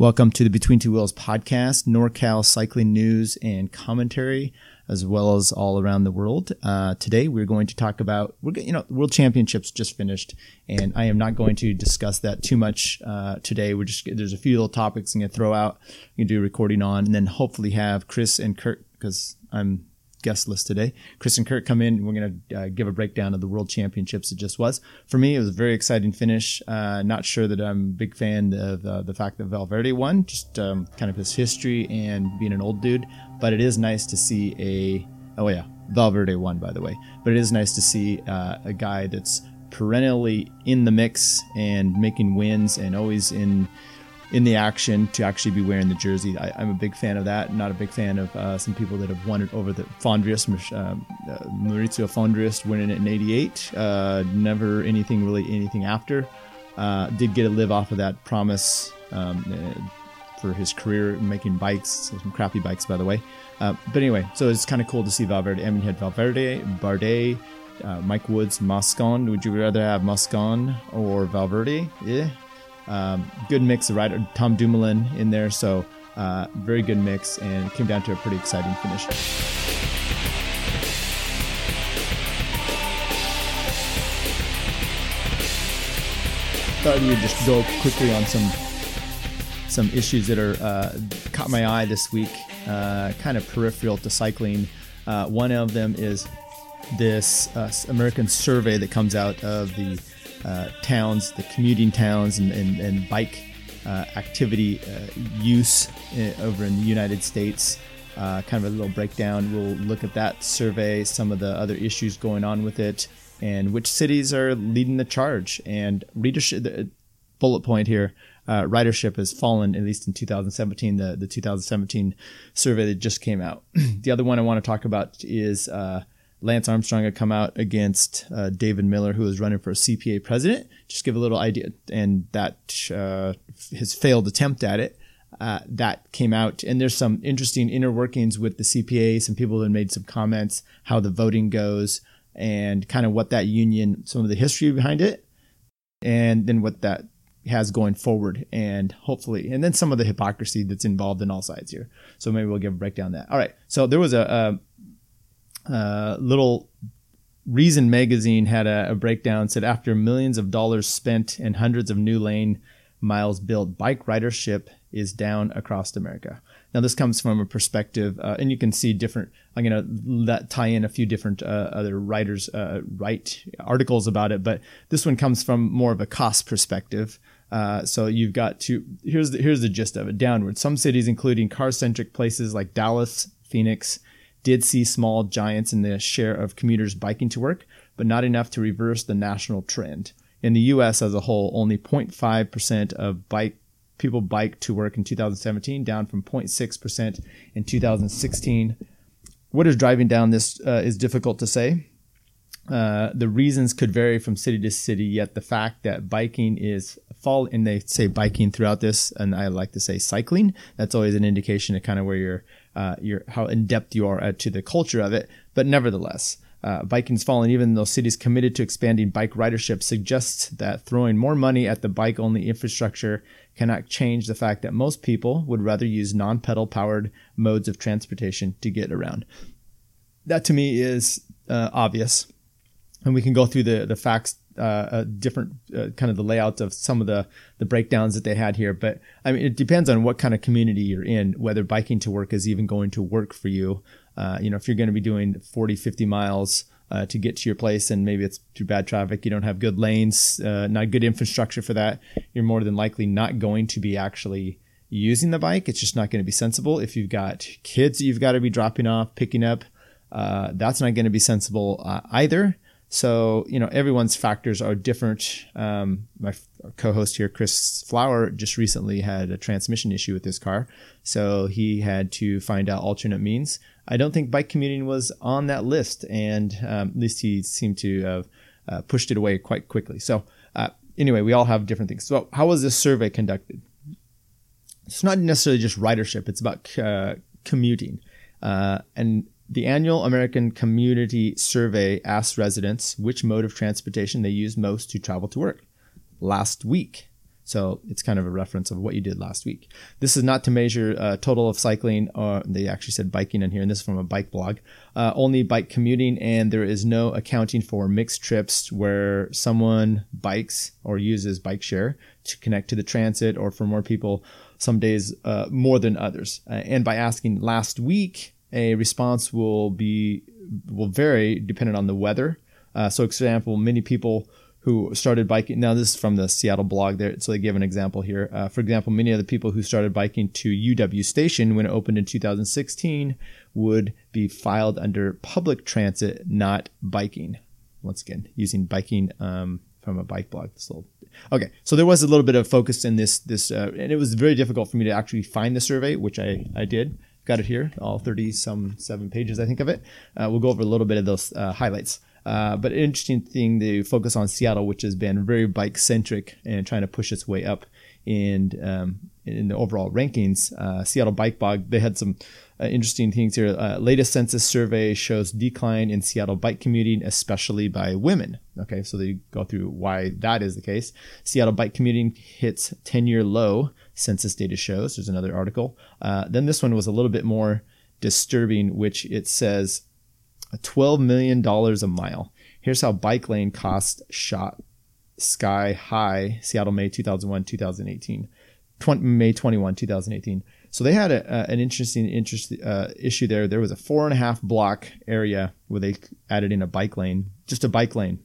Welcome to the Between Two Wheels podcast, NorCal cycling news and commentary, as well as all around the world. Uh, today, we're going to talk about, we're, you know, World Championships just finished, and I am not going to discuss that too much uh, today. We're just there's a few little topics I'm going to throw out, you can do a recording on, and then hopefully have Chris and Kurt because I'm guest list today. Chris and Kurt come in. We're going to uh, give a breakdown of the World Championships. It just was for me. It was a very exciting finish. Uh, not sure that I'm a big fan of uh, the fact that Valverde won, just um, kind of his history and being an old dude. But it is nice to see a. Oh yeah, Valverde won by the way. But it is nice to see uh, a guy that's perennially in the mix and making wins and always in in the action to actually be wearing the jersey. I, am a big fan of that. Not a big fan of uh, some people that have won it over the Fondriest, uh, uh, Maurizio Fondriest winning it in '88. Uh, never anything really anything after. Uh, did get a live off of that promise um, uh, for his career making bikes, some crappy bikes by the way. but anyway, so it's kind of cool to see Valverde. I mean, had Valverde, Bardet. Mike Woods, Moscon. Would you rather have Moscon or Valverde? Yeah, um, good mix of rider Tom Dumoulin in there, so uh, very good mix, and came down to a pretty exciting finish. Thought would just go quickly on some some issues that are uh, caught my eye this week, uh, kind of peripheral to cycling. Uh, one of them is this uh, American survey that comes out of the towns, the commuting towns, and, and, and bike uh, activity uh, use uh, over in the United States. Uh, kind of a little breakdown. We'll look at that survey, some of the other issues going on with it, and which cities are leading the charge. And readership, the bullet point here, uh, ridership has fallen at least in 2017. The the 2017 survey that just came out. the other one I want to talk about is uh, Lance Armstrong had come out against uh, David Millar, who was running for CPA president. Just give a little idea, and that uh, his failed attempt at it. Uh, that came out, and there's some interesting inner workings with the CPA. Some people have made some comments how the voting goes, and kind of what that union, some of the history behind it, and then what that has going forward, and hopefully, and then some of the hypocrisy that's involved in all sides here. So maybe we'll give a breakdown that. All right. So there was a, a uh, little Reason magazine had a, a, breakdown said after millions of dollars spent and hundreds of new lane miles built, bike ridership is down across America. Now this comes from a perspective, uh, and you can see different. I'm gonna let tie in a few different uh, other writers uh, write articles about it, but this one comes from more of a cost perspective. Uh, so you've got to here's the, here's the gist of it downward. Some cities, including car centric places like Dallas, Phoenix, did see small giants in the share of commuters biking to work, but not enough to reverse the national trend. In the US as a whole, only 0.5% of bike people bike to work in 2017, down from 0.6% in 2016. What is driving down this uh, is difficult to say. Uh, the reasons could vary from city to city, yet the fact that biking is fall, and they say biking throughout this, and I like to say cycling. That's always an indication of kind of where you're uh, your how in depth you are to the culture of it. But nevertheless, uh, Biking's fallen, even though cities committed to expanding bike ridership, suggests that throwing more money at the bike only infrastructure cannot change the fact that most people would rather use non pedal powered modes of transportation to get around. That to me is uh, obvious. And we can go through the, the facts uh, different uh, kind of the layout of some of the the breakdowns that they had here. But I mean, it depends on what kind of community you're in, whether biking to work is even going to work for you. Uh, you know, if you're going to be doing 40, 50 miles uh, to get to your place, and maybe it's through bad traffic, you don't have good lanes, uh, not good infrastructure for that, you're more than likely not going to be actually using the bike. It's just not going to be sensible. If you've got kids that you've got to be dropping off, picking up, uh, that's not going to be sensible either. So, you know, everyone's factors are different. Um, my co host here, Chris Flower, just recently had a transmission issue with his car. So he had to find out alternate means. I don't think bike commuting was on that list, and um, at least he seemed to have uh, pushed it away quite quickly. So, uh, anyway, we all have different things. So, how was this survey conducted? It's not necessarily just ridership, it's about uh, commuting. Uh, and the annual American Community Survey asked residents which mode of transportation they use most to travel to work. Last week, So it's kind of a reference of what you did last week. This is not to measure uh, total of cycling, or they actually said biking in here, and this is from a bike blog. Uh, only bike commuting, and there is no accounting for mixed trips where someone bikes or uses bike share to connect to the transit, or for more people, some days uh, more than others. Uh, and by asking last week, a response will be will vary depending on the weather. Uh, so, example, many people who started biking. Now, this is from the Seattle blog there, so they give an example here. Uh, for example, many of the people who started biking to UW Station when it opened in 2016 would be filed under public transit, not biking. Once again, using biking um, from a bike blog. This Little, okay, so there was a little bit of focus in this this, uh, and it was very difficult for me to actually find the survey, which I I did. Got it here, all 30 some seven pages, I think of it. Uh, we'll go over a little bit of those uh, highlights. Uh, but an interesting thing to focus on Seattle, which has been very bike centric and trying to push its way up in um, in the overall rankings. Uh, Seattle Bike Blog they had some uh, interesting things here. Uh, latest census survey shows decline in Seattle bike commuting, especially by women. Okay, so they go through why that is the case. Seattle bike commuting hits 10 year low, census data shows. There's another article. Uh, then this one was a little bit more disturbing, which it says $12 million a mile. Here's how bike lane cost shot sky high, Seattle, May 2001, 2018. 20, May 21, 2018. So they had a, a, an interesting interest, uh, issue there. There was a four and a half block area where they added in a bike lane, just a bike lane.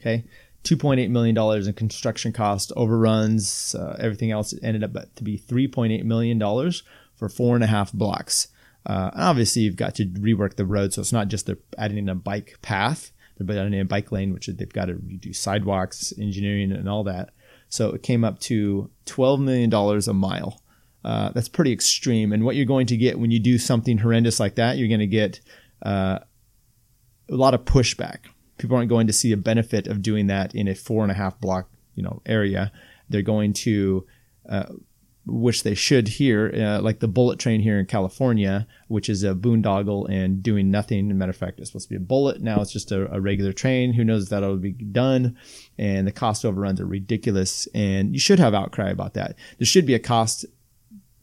Okay. $2.8 million in construction cost, overruns, uh, everything else ended up to be $3.8 million for four and a half blocks. Uh, obviously, you've got to rework the road, so it's not just they're adding in a bike path, they're adding in a bike lane, which they've got to do sidewalks, engineering, and all that. So it came up to $12 million a mile. Uh, that's pretty extreme. And what you're going to get when you do something horrendous like that, you're going to get uh, a lot of pushback. People aren't going to see a benefit of doing that in a four and a half block, you know, area. They're going to uh, which they should here, uh, like the bullet train here in California, which is a boondoggle and doing nothing. Matter of fact, it's supposed to be a bullet. Now it's just a, a regular train. Who knows if that'll be done? And the cost overruns are ridiculous. And you should have outcry about that. There should be a cost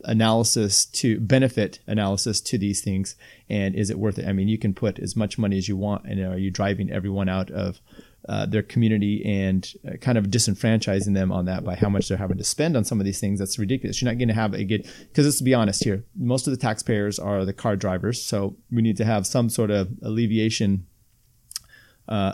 analysis to benefit analysis to these things. And is it worth it? I mean, you can put as much money as you want. And are you driving everyone out of uh, their community and uh, kind of disenfranchising them on that by how much they're having to spend on some of these things. That's ridiculous. You're not going to have a good, because let's be honest here, most of the taxpayers are the car drivers. So we need to have some sort of alleviation uh,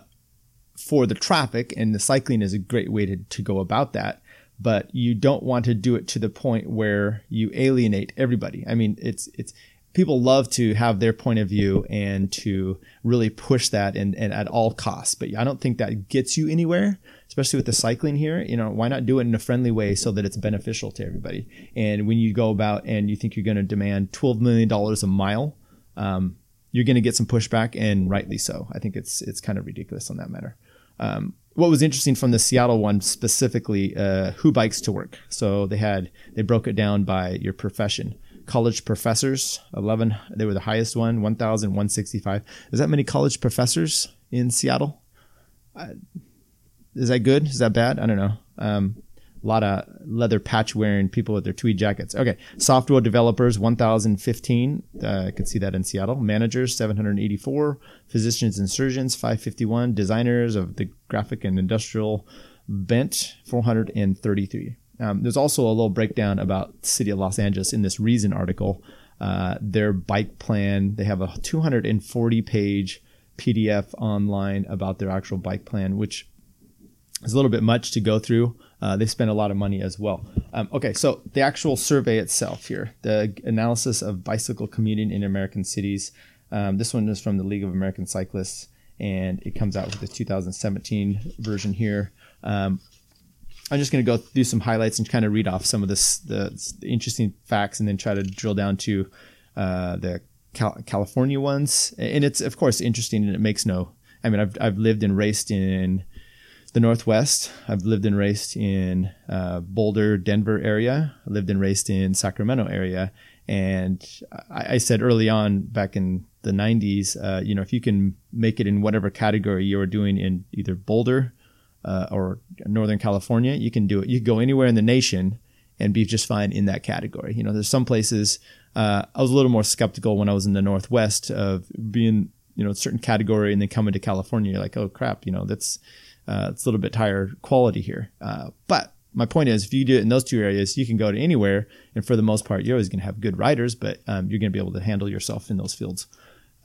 for the traffic, and the cycling is a great way to, to go about that. But you don't want to do it to the point where you alienate everybody. I mean, it's it's people love to have their point of view and to really push that and, and at all costs. But I don't think that gets you anywhere, especially with the cycling here. You know, why not do it in a friendly way so that it's beneficial to everybody? And when you go about and you think you're going to demand $12 million a mile, um, you're going to get some pushback and rightly so. I think it's, it's kind of ridiculous on that matter. Um, what was interesting from the Seattle one specifically, uh, who bikes to work. So they had, they broke it down by your profession. College professors 11 they were the highest one 1165 is that many college professors in seattle? Uh, is that good? Is that bad? I don't know. Um, a lot of leather patch wearing people with their tweed jackets okay software developers 1015 uh, i can see that in seattle managers 784 physicians and surgeons 551 designers of the graphic and industrial bent 433 um, there's also a little breakdown about the city of Los Angeles in this Reason article. Uh, their bike plan, they have a 240 page PDF online about their actual bike plan, which is a little bit much to go through. Uh, they spend a lot of money as well. Um, okay, so the actual survey itself here, the analysis of bicycle commuting in American cities. Um, this one is from the League of American Cyclists, and it comes out with the 2017 version here. Um, I'm just going to go through some highlights and kind of read off some of this, the, the interesting facts and then try to drill down to uh, the Cal- California ones. And it's, of course, interesting and it makes no, I mean, I've, I've lived and raced in the Northwest. I've lived and raced in uh, Boulder, Denver area. I lived and raced in Sacramento area. And I, I said early on back in the 90s, uh, you know, if you can make it in whatever category you are doing in either Boulder, uh, or Northern California, you can do it. You can go anywhere in the nation and be just fine in that category. You know, there's some places uh, I was a little more skeptical when I was in the Northwest of being, you know, a certain category and then coming to California, you're like, oh crap, you know, that's uh, it's a little bit higher quality here. Uh, but my point is, if you do it in those two areas, you can go to anywhere, and for the most part, you're always going to have good riders, but um, you're going to be able to handle yourself in those fields.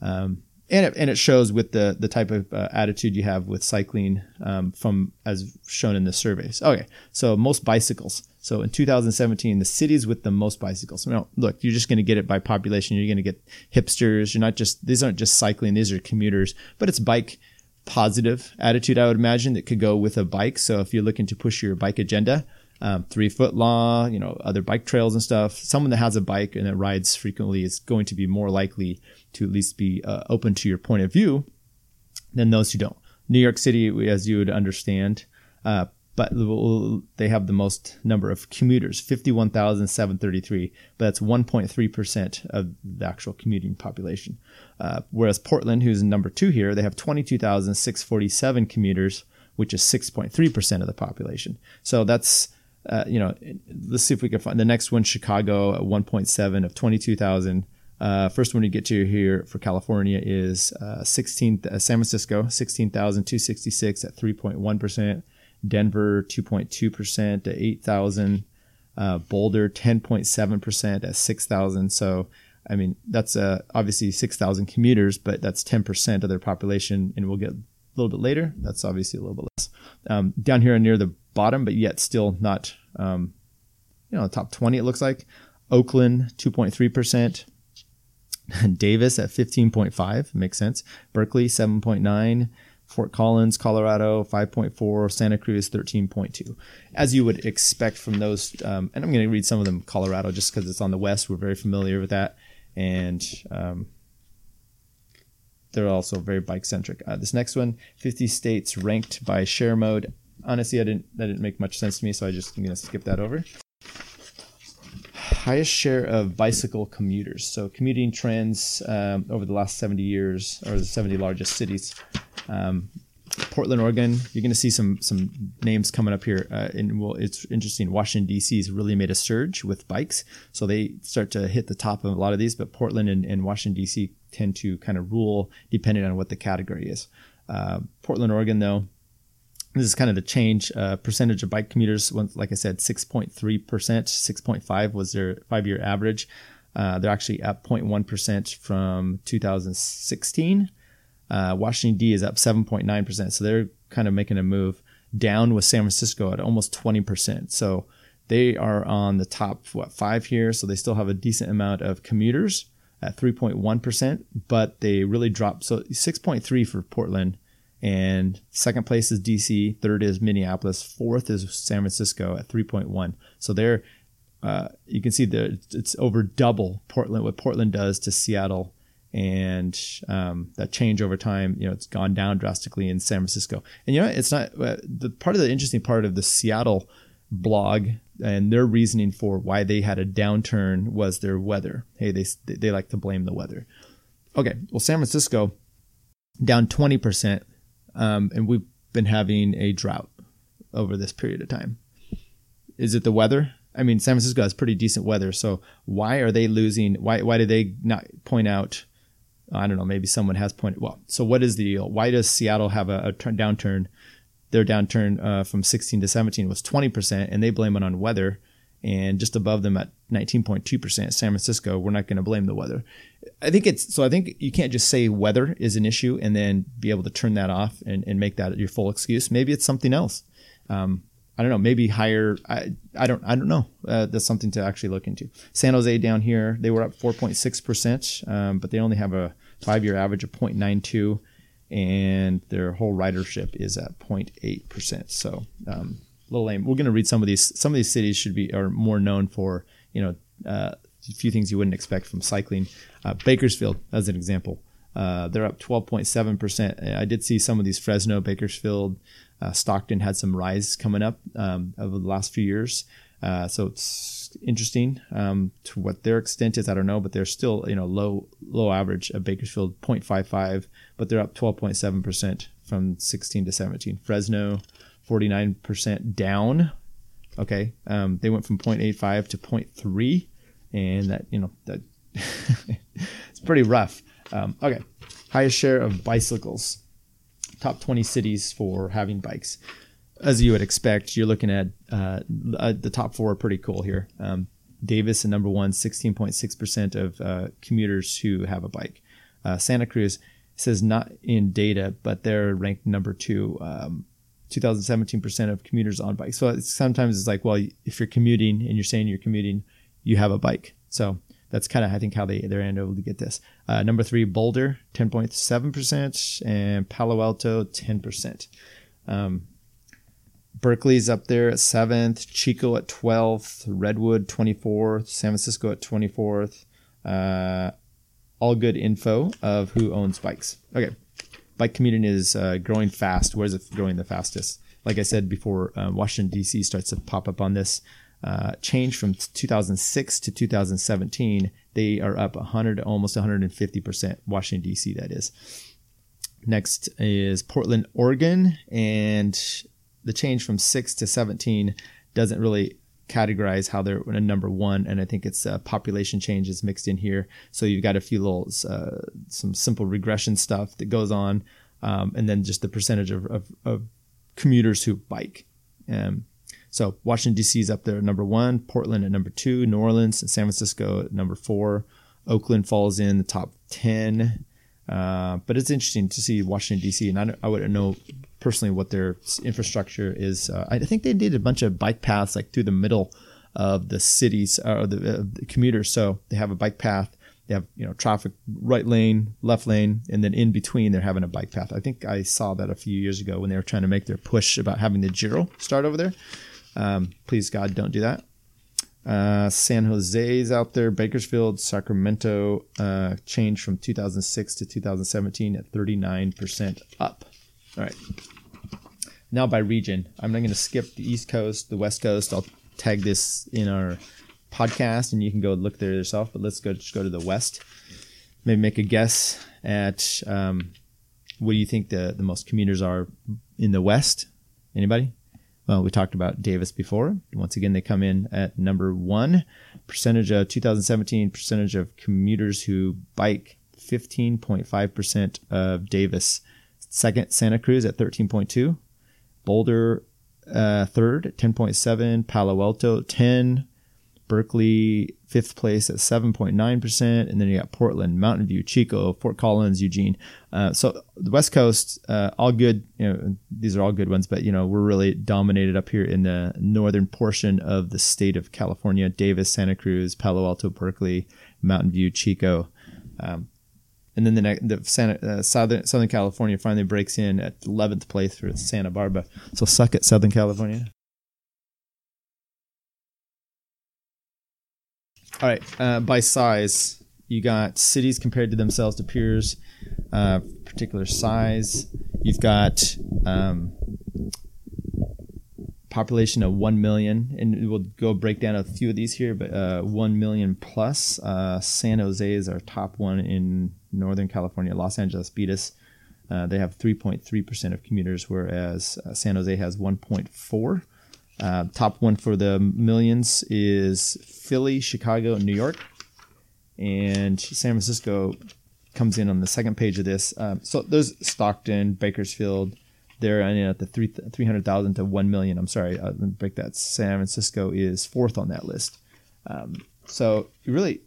Um, and it, and it shows with the the type of uh, attitude you have with cycling um, from as shown in the surveys. Okay, so most bicycles. So in 2017, the cities with the most bicycles. No, look, you're just going to get it by population. You're going to get hipsters. You're not just these aren't just cycling. These are commuters, but it's bike positive attitude. I would imagine that could go with a bike. So if you're looking to push your bike agenda, um, three foot law, you know, other bike trails and stuff. Someone that has a bike and that rides frequently is going to be more likely to at least be uh, open to your point of view than those who don't. New York City, as you would understand, uh, but they have the most number of commuters 51,733, but that's 1.3% of the actual commuting population. Uh, whereas Portland, who's number two here, they have 22,647 commuters, which is 6.3% of the population. So that's uh, you know, let's see if we can find the next one. Chicago at 1.7 of 22,000. Uh, first one you get to here for California is uh, 16, uh, San Francisco, 16,266 at 3.1 percent. Denver, 2.2 percent at 8,000. Uh, Boulder, 10.7 percent at 6,000. So, I mean, that's uh, obviously 6,000 commuters, but that's 10 percent of their population, and we'll get a little bit later. That's obviously a little bit less. Um, down here near the bottom, but yet still not, um, you know, top 20, it looks like. Oakland, 2.3%. Davis at 15.5, makes sense. Berkeley, 7.9. Fort Collins, Colorado, 5.4. Santa Cruz, 13.2. As you would expect from those, um, and I'm going to read some of them Colorado just because it's on the west. We're very familiar with that. And, um, they're also very bike centric. Uh, this next one, 50 states ranked by share mode honestly, I didn't that didn't make much sense to me, so I just I'm gonna skip that over. Highest share of bicycle commuters. So commuting trends um, over the last 70 years, or the 70 largest cities. Um, Portland, Oregon. You're going to see some some names coming up here. Uh, and well, it's interesting. Washington D.C. has really made a surge with bikes, so they start to hit the top of a lot of these. But Portland and, and Washington D.C. tend to kind of rule depending on what the category is. Uh, Portland, Oregon, though, this is kind of the change uh, percentage of bike commuters. Like I said, 6.3%, 6.5 was their five year average. Uh, they're actually up 0.1% from 2016. Uh, Washington D is up 7.9%. So they're kind of making a move down with San Francisco at almost 20%. So they are on the top, what, five here. So they still have a decent amount of commuters at 3.1%, but they really dropped. So 6.3 for Portland and second place is DC, third is Minneapolis, fourth is San Francisco at 3.1. So there, uh, you can see that it's over double Portland what Portland does to Seattle, and um, that change over time, you know, it's gone down drastically in San Francisco. And you know, it's not uh, the part of the interesting part of the Seattle blog and their reasoning for why they had a downturn was their weather. Hey, they they like to blame the weather. Okay, well, San Francisco down 20 percent um, and we've been having a drought over this period of time. Is it the weather? I mean, San Francisco has pretty decent weather, so why are they losing? Why why did they not point out? I don't know. Maybe someone has pointed. Well, so what is the deal? Why does Seattle have a, downturn? Their downturn uh, from 16 to 17 was 20 percent, and they blame it on weather and just above them at 19.2% San Francisco. We're not going to blame the weather. I think it's so I think you can't just say weather is an issue and then be able to turn that off and, and make that your full excuse. Maybe it's something else. Um, I don't know. Maybe higher. I, I don't. I don't know. Uh, that's something to actually look into. San Jose down here, they were up 4.6 percent, um, but they only have a five-year average of 0.92, and their whole ridership is at 0.8 percent. So um, little lame. We're going to read some of these. Some of these cities should be are more known for you know uh, a few things you wouldn't expect from cycling. Uh, Bakersfield, as an example, uh, they're up 12.7 percent. I did see some of these Fresno, Bakersfield, uh, Stockton had some rise coming up um, over the last few years. Uh, so it's interesting um, to what their extent is. I don't know, but they're still you know low low average. At Bakersfield 0.55, but they're up 12.7 percent from 16 to 17. Fresno 49% down. Okay. Um, they went from 0.85 to 0.3 and that, you know, that it's pretty rough. Um, okay. Highest share of bicycles. Top 20 cities for having bikes. As you would expect, you're looking at uh, uh, the top four are pretty cool here. Um, Davis and number one, 16.6% of uh, commuters who have a bike. Uh, Santa Cruz says not in data, but they're ranked number two. Um, 2017% of commuters on bikes. So it's, sometimes it's like, well, if you're commuting and you're saying you're commuting, you have a bike. So that's kind of I think how they they're able to get this. Uh, number three, Boulder, 10.7%, and Palo Alto, 10%. Um, Berkeley's up there at seventh, Chico at 12th, Redwood 24th, San Francisco at 24th. Uh, all good info of who owns bikes. Okay, bike commuting is uh, growing fast. Where is it growing the fastest? Like I said before, uh, Washington D.C. starts to pop up on this. Uh, change from 2006 to 2017, they are up 100, almost 150 percent. Washington D.C. That is. Next is Portland, Oregon, and the change from six to 17 doesn't really categorize how they're a number one, and I think it's uh, population changes mixed in here. So you've got a few little uh, some simple regression stuff that goes on, um, and then just the percentage of, of, of commuters who bike. Um, so Washington D.C. is up there at number one, Portland at number two, New Orleans and San Francisco at number four, Oakland falls in the top ten. Uh, but it's interesting to see Washington D.C. and I, I wouldn't know personally what their infrastructure is. Uh, I think they did a bunch of bike paths like through the middle of the cities or uh, the, uh, the commuters. So they have a bike path. They have you know traffic right lane, left lane, and then in between they're having a bike path. I think I saw that a few years ago when they were trying to make their push about having the Giro start over there. Um, please God, don't do that. Uh, San Jose's out there, Bakersfield, Sacramento uh, changed from 2006 to 2017 at 39% up. All right. Now by region, I'm not going to skip the East Coast, the West Coast. I'll tag this in our podcast, and you can go look there yourself. But let's go just go to the West. Maybe make a guess at um, what do you think the the most commuters are in the West? Anybody? Well, we talked about Davis before. Once again, they come in at number one. Percentage of 2017 percentage of commuters who bike 15.5% of Davis Second, Santa Cruz at 13.2. Boulder, uh, third at 10.7. Palo Alto, 10. Berkeley, fifth place at 7.9%. And then you got Portland, Mountain View, Chico, Fort Collins, Eugene. Uh, so the West Coast, uh, all good. You know, these are all good ones, but, you know, we're really dominated up here in the northern portion of the state of California Davis, Santa Cruz, Palo Alto, Berkeley, Mountain View, Chico. Um, and then the, the Santa, uh, Southern Southern California finally breaks in at 11th place for Santa Barbara. So suck it, Southern California. All right, uh, by size, you got cities compared to themselves to peers, uh, particular size. You've got um, population of 1 million and we'll go break down a few of these here but uh, 1 million plus uh, san jose is our top one in northern california los angeles beat us uh, they have 3.3% of commuters whereas uh, san jose has 1.4 uh, top one for the millions is philly chicago and new york and san francisco comes in on the second page of this um, so there's stockton bakersfield they're in at the three three hundred thousand to one million. I'm sorry, uh, let me break that. San Francisco is fourth on that list. Um, so really,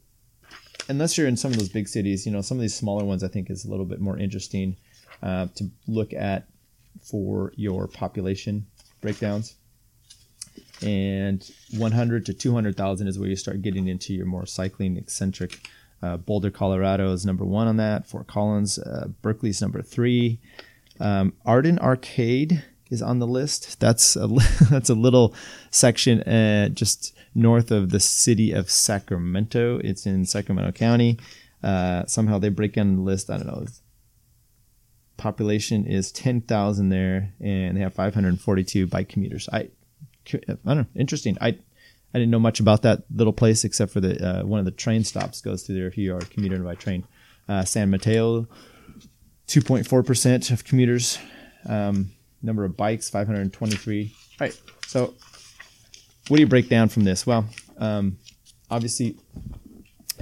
unless you're in some of those big cities, you know, some of these smaller ones, I think is a little bit more interesting uh, to look at for your population breakdowns. And 100 to 200,000 is where you start getting into your more cycling eccentric. Uh, Boulder, Colorado is number one on that. Fort Collins, uh, Berkeley's number three. Um, Arden Arcade is on the list. That's a that's a little section uh, just north of the city of Sacramento. It's in Sacramento County. Uh, somehow they break down the list. I don't know. Population is ten thousand there, and they have five hundred forty-two bike commuters. I, I don't know. Interesting. I I didn't know much about that little place except for the uh, one of the train stops goes through there if you are commuting by train. Uh, San Mateo 2.4% of commuters um, number of bikes 523. All right. So, what do you break down from this? Well, um, obviously,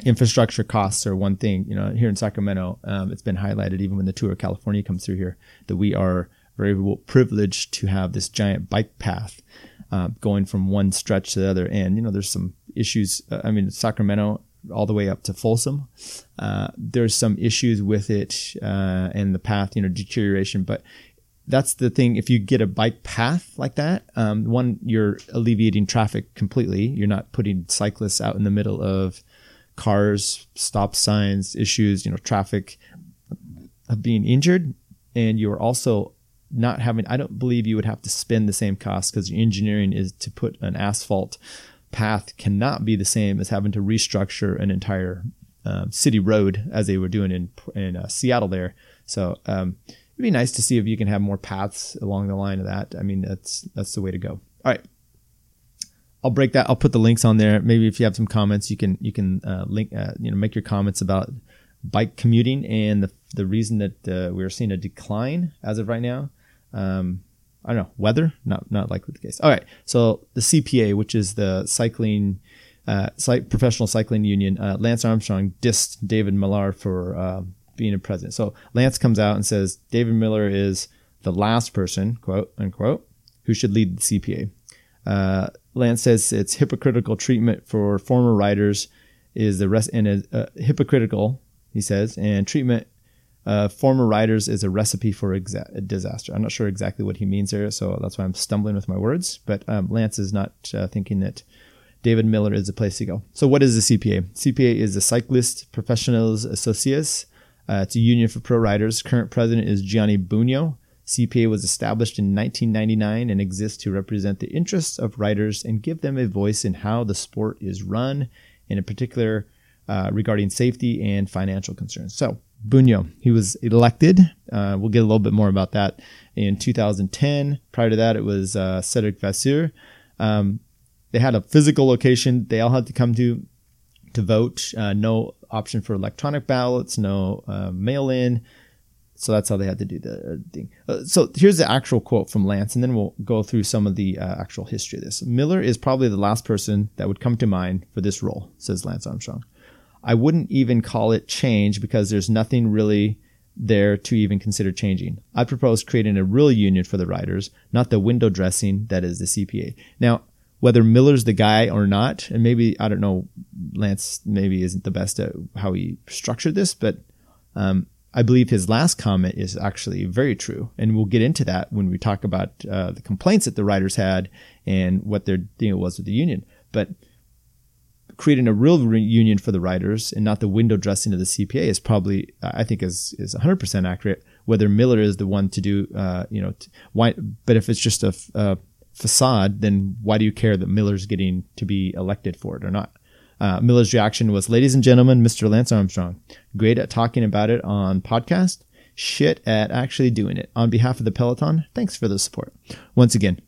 infrastructure costs are one thing. You know, here in Sacramento, um, it's been highlighted even when the tour of California comes through here that we are very privileged to have this giant bike path uh, going from one stretch to the other. And you know, there's some issues. Uh, I mean, Sacramento all the way up to Folsom. Uh, there's some issues with it uh, and the path, you know, deterioration. But that's the thing. If you get a bike path like that, um, one, you're alleviating traffic completely. You're not putting cyclists out in the middle of cars, stop signs, issues, you know, traffic of being injured. And you're also not having, I don't believe you would have to spend the same cost because engineering is to put an asphalt path cannot be the same as having to restructure an entire um, city road as they were doing in in uh, Seattle there. So um, it'd be nice to see if you can have more paths along the line of that. I mean, that's that's the way to go. All right. I'll break that. I'll put the links on there. Maybe if you have some comments, you can you can uh, link uh, you know make your comments about bike commuting and the the reason that uh, we're seeing a decline as of right now. Um, I don't know weather, not not likely the case. All right, so the CPA, which is the cycling, uh, professional cycling union, uh, Lance Armstrong dissed David Millar for uh, being a president. So Lance comes out and says David Millar is the last person, quote unquote, who should lead the CPA. Uh, Lance says it's hypocritical treatment for former riders is the rest and uh, hypocritical, he says, and treatment uh, former riders is a recipe for exa- disaster. I'm not sure exactly what he means there, so that's why I'm stumbling with my words. But um, Lance is not uh, thinking that David Millar is the place to go. So, what is the CPA? CPA is the Cyclist Professionals Associates. Uh, it's a union for pro riders. Current president is Gianni Bugno. CPA was established in 1999 and exists to represent the interests of riders and give them a voice in how the sport is run, in particular uh, regarding safety and financial concerns. So, Bugno. He was elected. Uh, we'll get a little bit more about that in 2010. Prior to that, it was uh, Cedric Vasseur. Um, they had a physical location they all had to come to to vote. Uh, no option for electronic ballots, no uh, mail in. So that's how they had to do the uh, thing. Uh, so here's the actual quote from Lance, and then we'll go through some of the actual history of this. Millar is probably the last person that would come to mind for this role, says Lance Armstrong. I wouldn't even call it change because there's nothing really there to even consider changing. I propose creating a real union for the writers, not the window dressing that is the CPA. Now, whether Millar's the guy or not, and maybe, I don't know, Lance maybe isn't the best at how he structured this, but um, I believe his last comment is actually very true. And we'll get into that when we talk about uh, the complaints that the writers had and what their deal was with the union. But creating a real union for the writers and not the window dressing of the CPA is probably, I think, is is 100% accurate. Whether Millar is the one to do, uh, you know, t- why? But if it's just a, f- a facade, then why do you care that Millar's getting to be elected for it or not? Uh, Millar's reaction was, "Ladies and gentlemen, Mr. Lance Armstrong, great at talking about it on podcast, shit at actually doing it. On behalf of the Peloton, thanks for the support. Once again."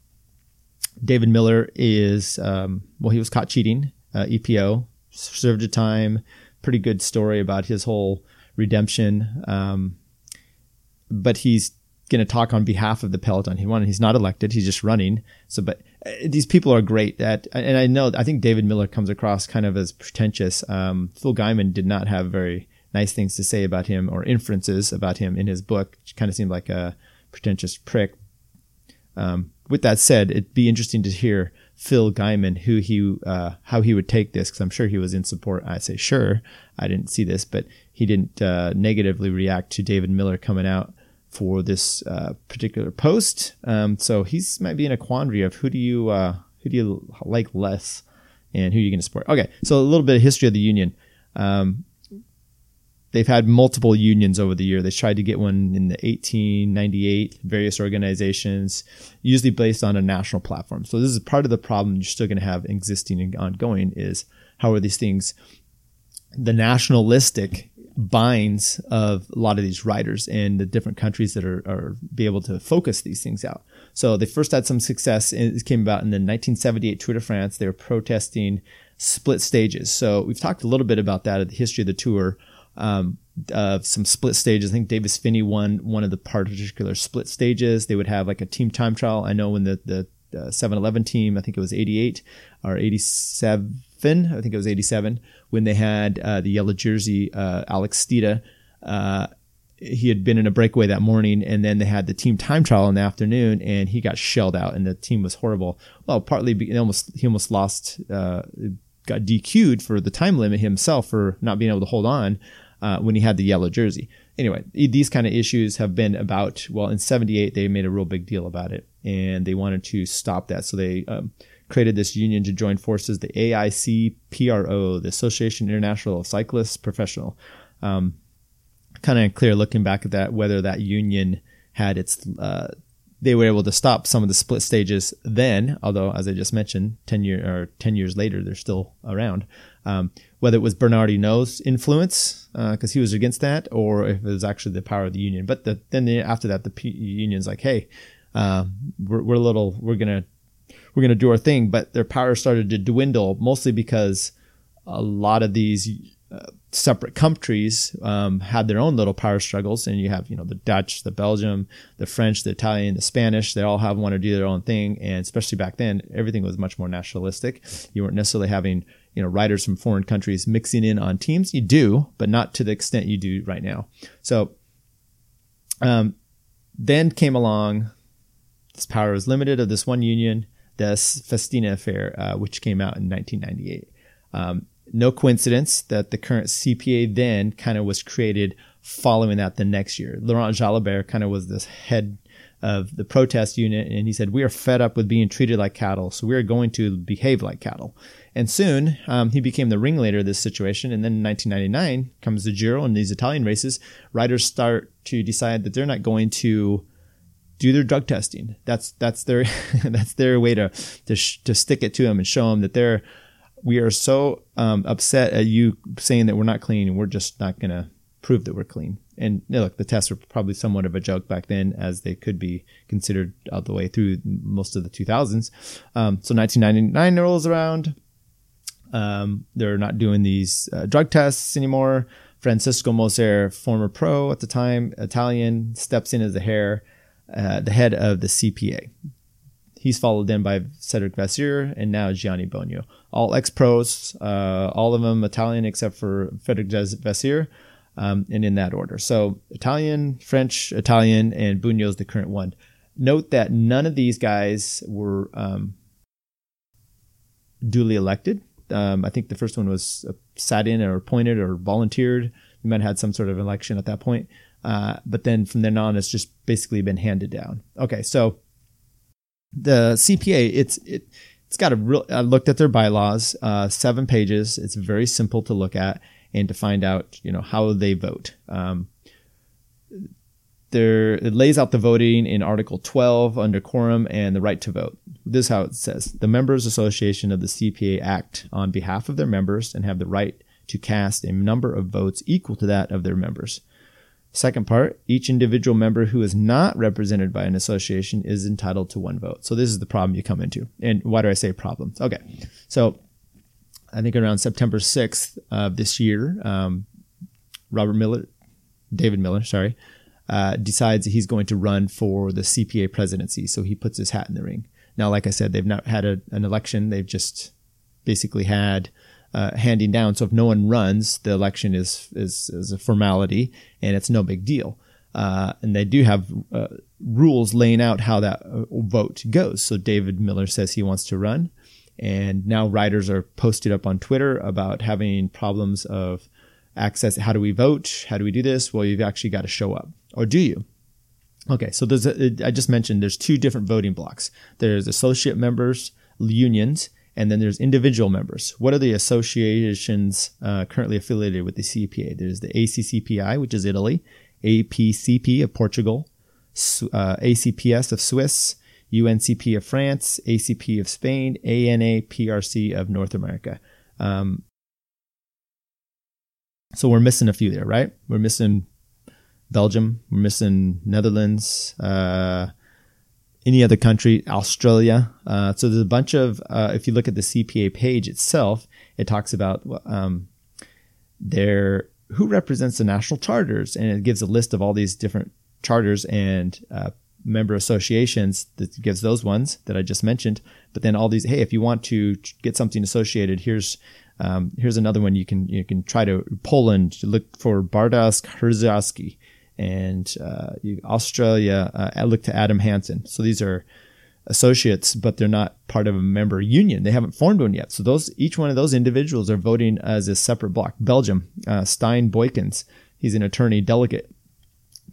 David Millar is, um, well, he was caught cheating uh, EPO, served a time. Pretty good story about his whole redemption. Um, but he's going to talk on behalf of the Peloton. He won. He's not elected. He's just running. So, but uh, these people are great. That and I know I think David Millar comes across kind of as pretentious. Um, Phil Gaimon did not have very nice things to say about him or inferences about him in his book. Which kind of seemed like a pretentious prick. Um, with that said, it'd be interesting to hear Phil Gaimon who he uh, how he would take this because I'm sure he was in support. I say sure, I didn't see this, but he didn't uh, negatively react to David Millar coming out for this uh, particular post. Um, so he's might be in a quandary of who do you uh, who do you like less and who are you going to support. Okay, so a little bit of history of the union. Um, they've had multiple unions over the year. They tried to get one in the 1898, various organizations, usually based on a national platform. So this is part of the problem you're still going to have existing and ongoing is how are these things, the nationalistic binds of a lot of these writers in the different countries that are, are be able to focus these things out. So they first had some success. It came about in the 1978 Tour de France. They were protesting split stages. So we've talked a little bit about that at the history of the tour um, uh, some split stages. I think Davis Phinney won one of the particular split stages. They would have like a team time trial. I know when the the uh, 7-Eleven team, I think it was 88 or 87. I think it was 87 when they had uh, the yellow jersey, uh, Alex Stieda. Uh, he had been in a breakaway that morning, and then they had the team time trial in the afternoon, and he got shelled out, and the team was horrible. Well, partly he almost he almost lost, uh, got DQ'd for the time limit himself for not being able to hold on uh, when he had the yellow jersey. Anyway, these kind of issues have been about, well, in 78, they made a real big deal about it and they wanted to stop that. So they um, created this union to join forces, the AICPRO, the Association International of Cyclists Professional. Um, kind of clear looking back at that, whether that union had its, uh, they were able to stop some of the split stages then, although as I just mentioned, 10 year or 10 years later, they're still around. Um, whether it was Bernard Hinault's influence because uh, he was against that, or if it was actually the power of the union. But the, then the, after that, the P- union's like, hey, uh, we're, we're a little, we're gonna we're gonna do our thing. But their power started to dwindle, mostly because a lot of these uh, separate countries um, had their own little power struggles, and you have you know the Dutch, the Belgium, the French, the Italian, the Spanish. They all have want to do their own thing, and especially back then, everything was much more nationalistic. You weren't necessarily having you know riders from foreign countries mixing in on teams. You do, but not to the extent you do right now. So um, then came along. This power was limited of this one union, this Festina affair, uh, which came out in 1998. Um, no coincidence that the current CPA then kind of was created following that the next year. Laurent Jalabert kind of was this head of the protest unit, and he said, We are fed up with being treated like cattle, so we are going to behave like cattle. And soon um, he became the ringleader of this situation. And then in 1999 comes the Giro and these Italian races. Riders start to decide that they're not going to do their drug testing. That's that's their that's their way to to, sh- to stick it to them and show them that they're we are so um, upset at you saying that we're not clean and we're just not going to prove that we're clean. And you know, look, the tests were probably somewhat of a joke back then, as they could be considered all the way through most of the 2000s. Um, so 1999 rolls around. Um, they're not doing these uh, drug tests anymore. Francesco Moser, former pro at the time, Italian, steps in as the hair, uh, the head of the CPA. He's followed then by Cedric Vasseur and now Gianni Bugno. All ex pros, uh, all of them Italian except for Frederic Vasseur, um, and in that order. So Italian, French, Italian, and Bugno is the current one. Note that none of these guys were um, duly elected. Um, I think the first one was uh, sat in or appointed or volunteered. We might have had some sort of election at that point. Uh, but then from then on, it's just basically been handed down. Okay, so the CPA, it's it, it's got a real. I looked at their bylaws, uh, seven pages. It's very simple to look at and to find out, you know, how they vote. Um, there it lays out the voting in Article 12 under quorum and the right to vote. This is how it says: the members association of the CPA act on behalf of their members and have the right to cast a number of votes equal to that of their members. Second part, each individual member who is not represented by an association is entitled to one vote. So this is the problem you come into. And why do I say problems? Okay. So I think around September 6th of this year, um, Robert Millar, David Millar, sorry, uh, decides that he's going to run for the CPA presidency. So he puts his hat in the ring. Now, like I said, they've not had a, an election. They've just basically had uh, handing down. So if no one runs, the election is, is, is a formality and it's no big deal. Uh, and they do have uh, rules laying out how that uh, vote goes. So David Millar says he wants to run. And now riders are posted up on Twitter about having problems of access. How do we vote? How do we do this? Well, you've actually got to show up. Or do you? Okay, so there's a, I just mentioned there's two different voting blocks. There's associate members, unions, and then there's individual members. What are the associations uh, currently affiliated with the CPA? There's the ACCPI, which is Italy, APCP of Portugal, uh, ACPS of Swiss, UNCP of France, ACP of Spain, ANAPRC of North America. Um, so we're missing a few there, right? We're missing Belgium, we're missing Netherlands, uh, any other country, Australia. Uh, so there's a bunch of, uh, if you look at the CPA page itself, it talks about um, their who represents the national charters, and it gives a list of all these different charters and uh, member associations that gives those ones that I just mentioned. But then all these, hey, if you want to get something associated, here's um, here's another one you can you can try to Poland look for Bardask Herzowski and uh, Australia uh, look to Adam Hansen. So these are associates, but they're not part of a member union. They haven't formed one yet. So those each one of those individuals are voting as a separate block. Belgium, uh, Stijn Boykens, he's an attorney delegate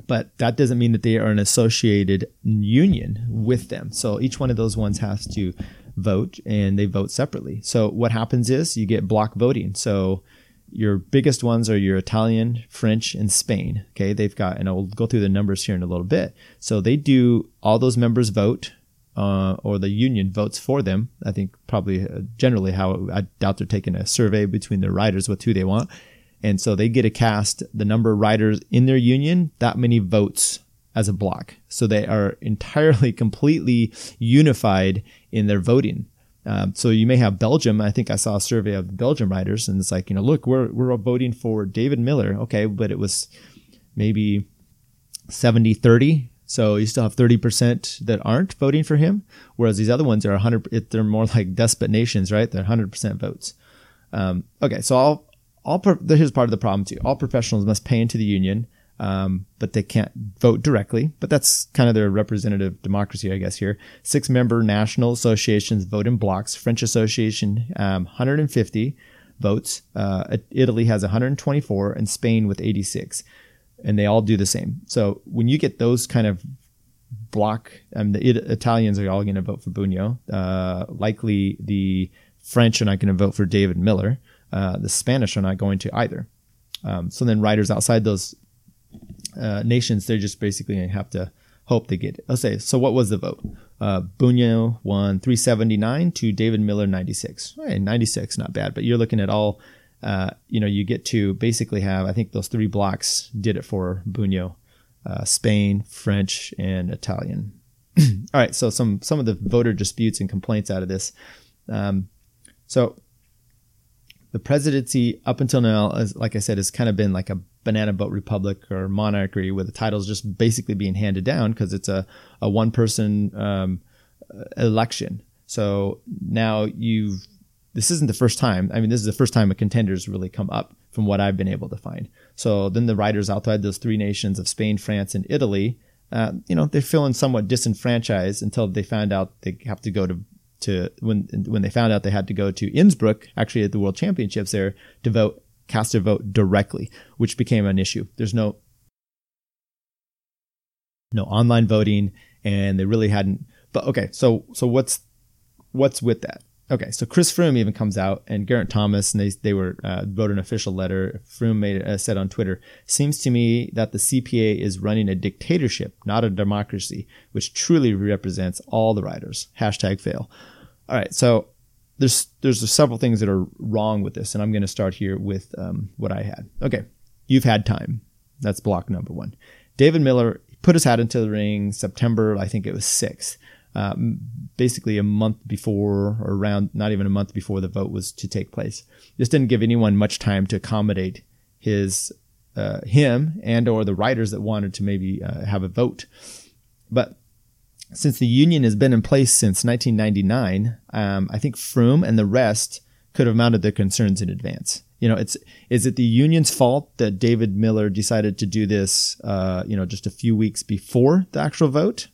but that doesn't mean that they are an associated union with them. So each one of those ones has to vote and they vote separately. So what happens is you get block voting. So your biggest ones are your Italian, French, and Spain. Okay, they've got, and I'll go through the numbers here in a little bit. So they do all those members vote, uh, or the union votes for them. I think probably uh, generally how I doubt they're taking a survey between their riders with who they want, and so they get a cast the number of riders in their union, that many votes as a block. So they are entirely, completely unified in their voting. Um, so you may have Belgium. I think I saw a survey of Belgium writers, and it's like, you know, look, we're we're voting for David Millar. Okay, but it was maybe 70 30. So you still have 30% that aren't voting for him, whereas these other ones are 100, they're more like despot nations, right? They're 100% votes. Um, okay, so all pro- here's part of the problem too. All professionals must pay into the union, um, but they can't vote directly. But that's kind of their representative democracy, I guess. Here, six member national associations vote in blocks. French Association, um, 150 votes. Uh, Italy has 124, and Spain with 86, and they all do the same. So when you get those kind of block, um, the it- Italians are all going to vote for Bugno. Uh, likely the French are not going to vote for David Millar. Uh, the Spanish are not going to either. Um, so then writers outside those uh, nations, they're just basically going to have to hope they get it. Let's say, so what was the vote? Uh, Bugno won 379 to David Millar 96. Right, 96, not bad, but you're looking at all, uh, you know, you get to basically have, I think those three blocks did it for Bugno, uh, Spain, French, and Italian. all right, so some, some of the voter disputes and complaints out of this. Um, so the presidency up until now, like I said, has kind of been like a banana boat republic or monarchy, where the title's just basically being handed down because it's a a one person um, election. So now you've this isn't the first time. I mean, this is the first time a contender's really come up from what I've been able to find. So then the riders outside those three nations of Spain, France, and Italy, uh, you know, they're feeling somewhat disenfranchised until they found out they have to go to to when when they found out they had to go to Innsbruck, actually at the World Championships there, to vote cast their vote directly, which became an issue. There's no no online voting, and they really hadn't. But okay, so so what's what's with that? Okay, so Chris Froome even comes out and Geraint Thomas, and they they were uh, wrote an official letter. Froome made uh, said on Twitter, "Seems to me that the CPA is running a dictatorship, not a democracy, which truly represents all the riders." Hashtag fail. All right, so there's there's several things that are wrong with this, and I'm going to start here with um, what I had. Okay, you've had time. That's block number one. David Millar put his hat into the ring September, I think it was sixth um, basically a month before or around not even a month before the vote was to take place. This didn't give anyone much time to accommodate his uh, him and or the writers that wanted to maybe uh, have a vote. But since the union has been in place since 1999, um, I think Froome and the rest could have mounted their concerns in advance. You know, it's is it the union's fault that David Millar decided to do this? Uh, you know, just a few weeks before the actual vote?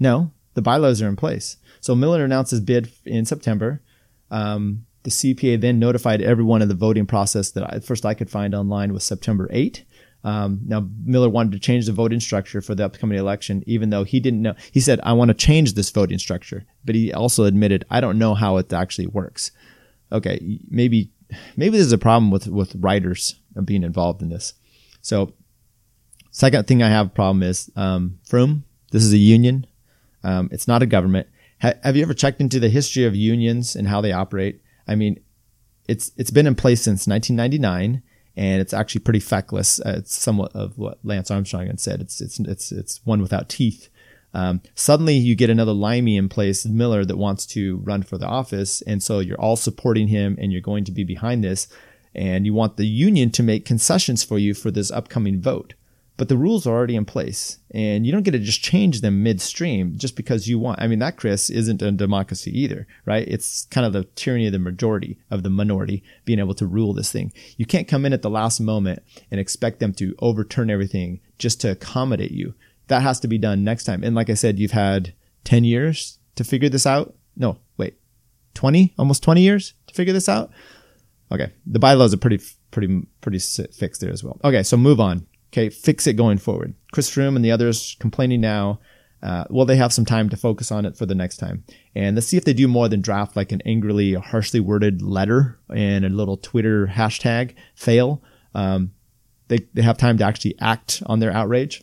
No, the bylaws are in place. So Millar announced his bid in September. Um, the CPA then notified everyone of the voting process that I, first I could find online was September 8. Um, now Millar wanted to change the voting structure for the upcoming election, even though he didn't know. He said, "I want to change this voting structure," but he also admitted, "I don't know how it actually works." Okay, maybe maybe there's a problem with with writers being involved in this. So, second thing I have a problem is um, Froome. This is a union. Um, it's not a government. Ha- have you ever checked into the history of unions and how they operate? I mean, it's it's been in place since 1999, and it's actually pretty feckless. Uh, it's somewhat of what Lance Armstrong had said. It's it's it's it's one without teeth. Um, suddenly, you get another limey in place, Millar, that wants to run for the office, and so you're all supporting him, and you're going to be behind this. and you want the union to make concessions for you for this upcoming vote. But the rules are already in place, and you don't get to just change them midstream just because you want. I mean, that, Chris, isn't a democracy either, right? It's kind of the tyranny of the majority, of the minority, being able to rule this thing. You can't come in at the last moment and expect them to overturn everything just to accommodate you. That has to be done next time. And like I said, you've had 10 years to figure this out. No, wait, 20, almost 20 years to figure this out. Okay. The bylaws are pretty, pretty, pretty fixed there as well. Okay. So move on. Okay. Fix it going forward. Chris Froome and the others complaining now. Uh, well, they have some time to focus on it for the next time. And let's see if they do more than draft like an angrily, harshly worded letter and a little Twitter hashtag fail. Um, they, they have time to actually act on their outrage.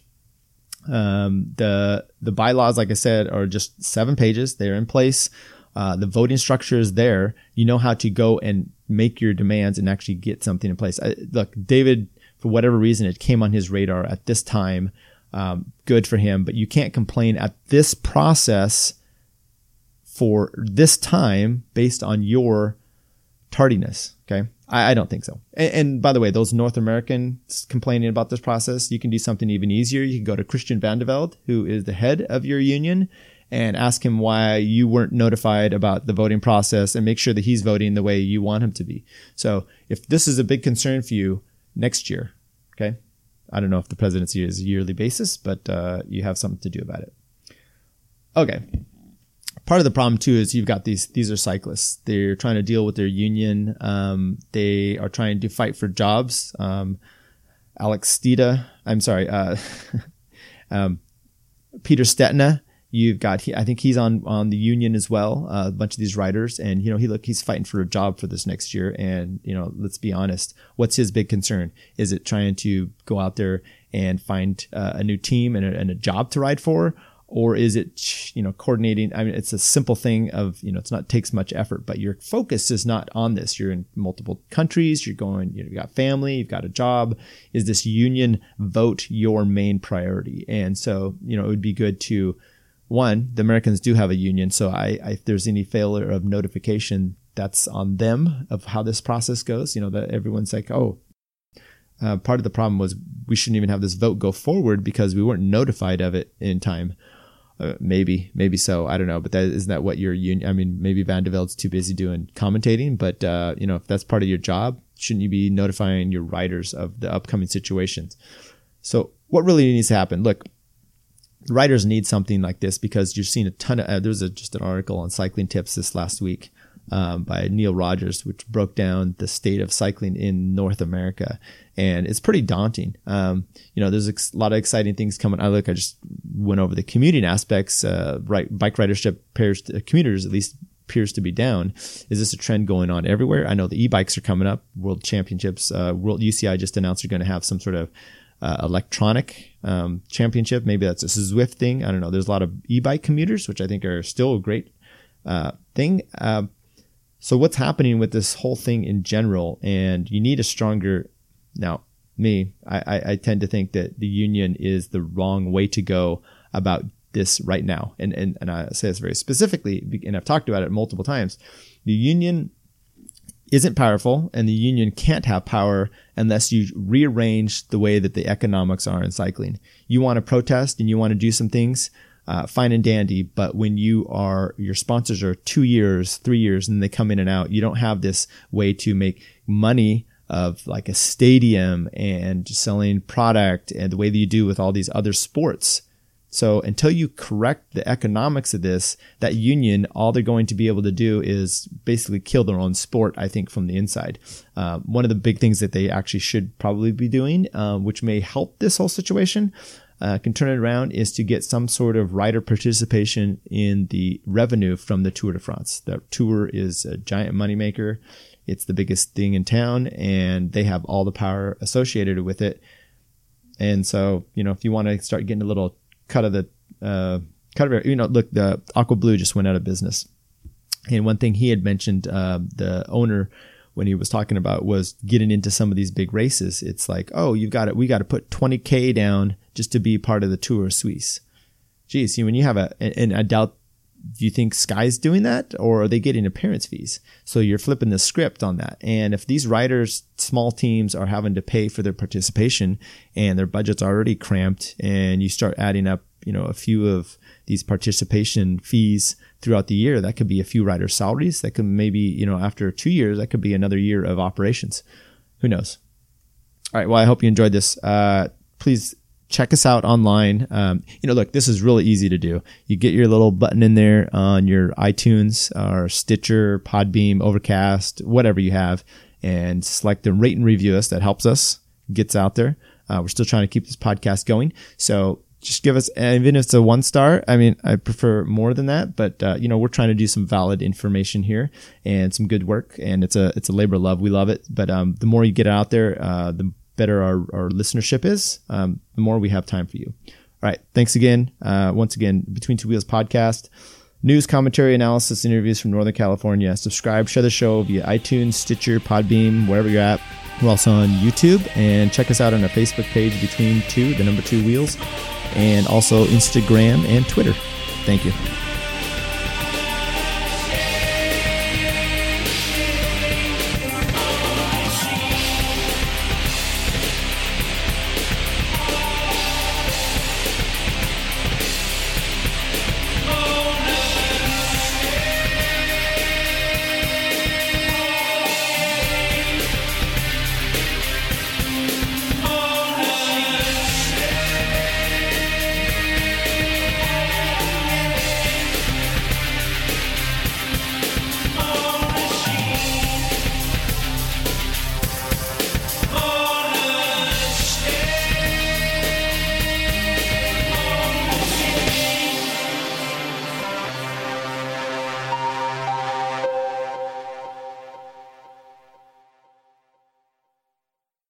Um, the the bylaws, like I said, are just seven pages. They're in place. Uh, the voting structure is there. You know how to go and make your demands and actually get something in place. I, look, David, for whatever reason, it came on his radar at this time. Um, good for him, but you can't complain at this process for this time based on your tardiness. Okay. I, I don't think so. And, and, by the way, those North Americans complaining about this process, you can do something even easier. You can go to Christian Vande who is the head of your union, and ask him why you weren't notified about the voting process and make sure that he's voting the way you want him to be. So if this is a big concern for you next year, okay, I don't know if the presidency is a yearly basis, but uh, you have something to do about it. Okay. Part of the problem too is you've got these these are cyclists. They're trying to deal with their union. Um, they are trying to fight for jobs. Um, Alex Stieda, I'm sorry, uh, um, Peter Stetina You've got, he, I think he's on on the union as well. Uh, a bunch of these writers, and you know, he look, he's fighting for a job for this next year. And you know, let's be honest, what's his big concern? Is it trying to go out there and find uh, a new team and a, and a job to ride for, or is it you know coordinating? I mean it's a simple thing of you know it's not takes much effort but your focus is not on this. You're in multiple countries. You're going you know you got family. You've got a job. Is this union vote your main priority? And so you know it would be good to one, the Americans do have a union, so I, I, if there's any failure of notification, that's on them of how this process goes. You know that everyone's like, oh, uh, part of the problem was we shouldn't even have this vote go forward because we weren't notified of it in time. Uh, maybe, maybe so. I don't know, but that isn't that what your union? I mean, maybe Van de Velde's too busy doing commentating, but uh, you know, if that's part of your job, shouldn't you be notifying your writers of the upcoming situations? So, what really needs to happen? Look, writers need something like this because you're seeing a ton of. Uh, there was a, just an article on cycling tips this last week um, by Neal Rogers, which broke down the state of cycling in North America, and it's pretty daunting. Um, you know, there's a lot of exciting things coming. I look, I just went over the commuting aspects. Uh, right, bike ridership pairs to, uh, commuters at least appears to be down. Is this a trend going on everywhere? I know the e-bikes are coming up. World Championships, uh, World UCI just announced they're going to have some sort of uh, electronic um, championship. Maybe that's a Zwift thing. I don't know. There's a lot of e-bike commuters, which I think are still a great uh, thing. Uh, so what's happening with this whole thing in general? And you need a stronger. Now, me, I, I, I tend to think that the union is the wrong way to go about this right now. And, and, and I say this very specifically, and I've talked about it multiple times. The union isn't powerful and the union can't have power unless you rearrange the way that the economics are in cycling. You want to protest and you want to do some things, uh, fine and dandy. But when you are, your sponsors are two years, three years, and they come in and out, you don't have this way to make money of like a stadium and selling product and the way that you do with all these other sports. So until you correct the economics of this, that union, all they're going to be able to do is basically kill their own sport, I think, from the inside. Uh, one of the big things that they actually should probably be doing, uh, which may help this whole situation, uh, can turn it around, is to get some sort of rider participation in the revenue from the Tour de France. The tour is a giant moneymaker. It's the biggest thing in town, and they have all the power associated with it. And so, you know, if you want to start getting a little cut of the uh, cut of you know look the Aqua Blue just went out of business, and one thing he had mentioned uh, the owner when he was talking about was getting into some of these big races. It's like oh you've got it we got to put 20k down just to be part of the Tour Suisse. Geez, see when you have a and I doubt do you think Sky's doing that or are they getting appearance fees? So you're flipping the script on that. And if these writers, small teams are having to pay for their participation and their budget's already cramped and you start adding up, you know, a few of these participation fees throughout the year, that could be a few writers' salaries. That could maybe, you know, after two years, that could be another year of operations. Who knows? All right. Well, I hope you enjoyed this. Uh, please check us out online. Um, you know, look, this is really easy to do. You get your little button in there on your iTunes or Stitcher, Podbean, Overcast, whatever you have, and select the rate and review us. That helps us, gets out there. Uh, we're still trying to keep this podcast going. So just give us, even if it's a one star, I mean, I prefer more than that, but, uh, you know, we're trying to do some valid information here and some good work. And it's a, it's a labor of love. We love it. But, um, the more you get out there, uh, the better our, our listenership is, um, the more we have time for you. All right. Thanks again. Uh, once again, Between Two Wheels podcast, news, commentary, analysis, interviews from Northern California. Subscribe, share the show via iTunes, Stitcher, Podbean, wherever you're at. We're also on YouTube and check us out on our Facebook page, Between Two, the number two wheels, and also Instagram and Twitter. Thank you.